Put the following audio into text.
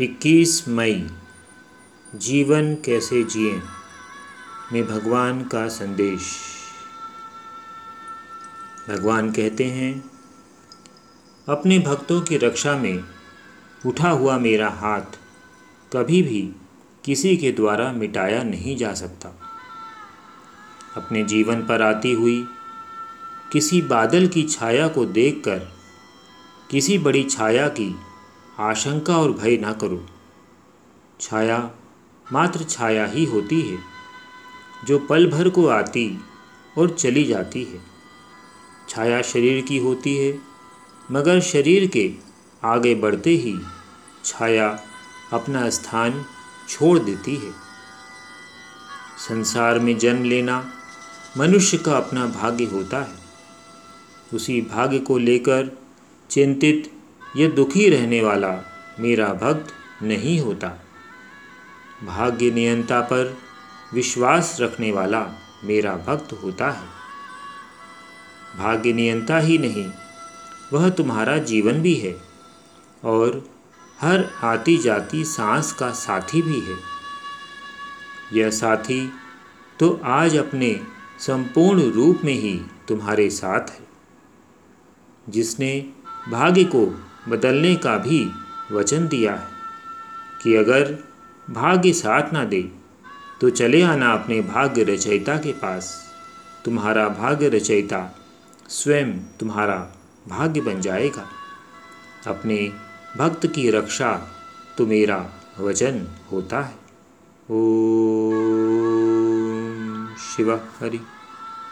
21 मई, जीवन कैसे जिए, में भगवान का संदेश। भगवान कहते हैं, अपने भक्तों की रक्षा में उठा हुआ मेरा हाथ कभी भी किसी के द्वारा मिटाया नहीं जा सकता। अपने जीवन पर आती हुई किसी बादल की छाया को देखकर, किसी बड़ी छाया की आशंका और भय ना करो। छाया मात्र छाया ही होती है, जो पल भर को आती और चली जाती है। छाया शरीर की होती है, मगर शरीर के आगे बढ़ते ही छाया अपना स्थान छोड़ देती है। संसार में जन्म लेना मनुष्य का अपना भाग्य होता है। उसी भाग्य को लेकर चिंतित ये दुखी रहने वाला मेरा भक्त नहीं होता। भाग्य नियंता पर विश्वास रखने वाला मेरा भक्त होता है। भाग्य नियंता ही नहीं, वह तुम्हारा जीवन भी है और हर आती जाती सांस का साथी भी है। यह साथी तो आज अपने संपूर्ण रूप में ही तुम्हारे साथ है। जिसने भाग्य को बदलने का भी वचन दिया है कि अगर भाग्य साथ ना दे तो चले आना अपने भाग्य रचयिता के पास। तुम्हारा भाग्य रचयिता स्वयं तुम्हारा भाग्य बन जाएगा। अपने भक्त की रक्षा तो मेरा वचन होता है। ओ शिवा हरि।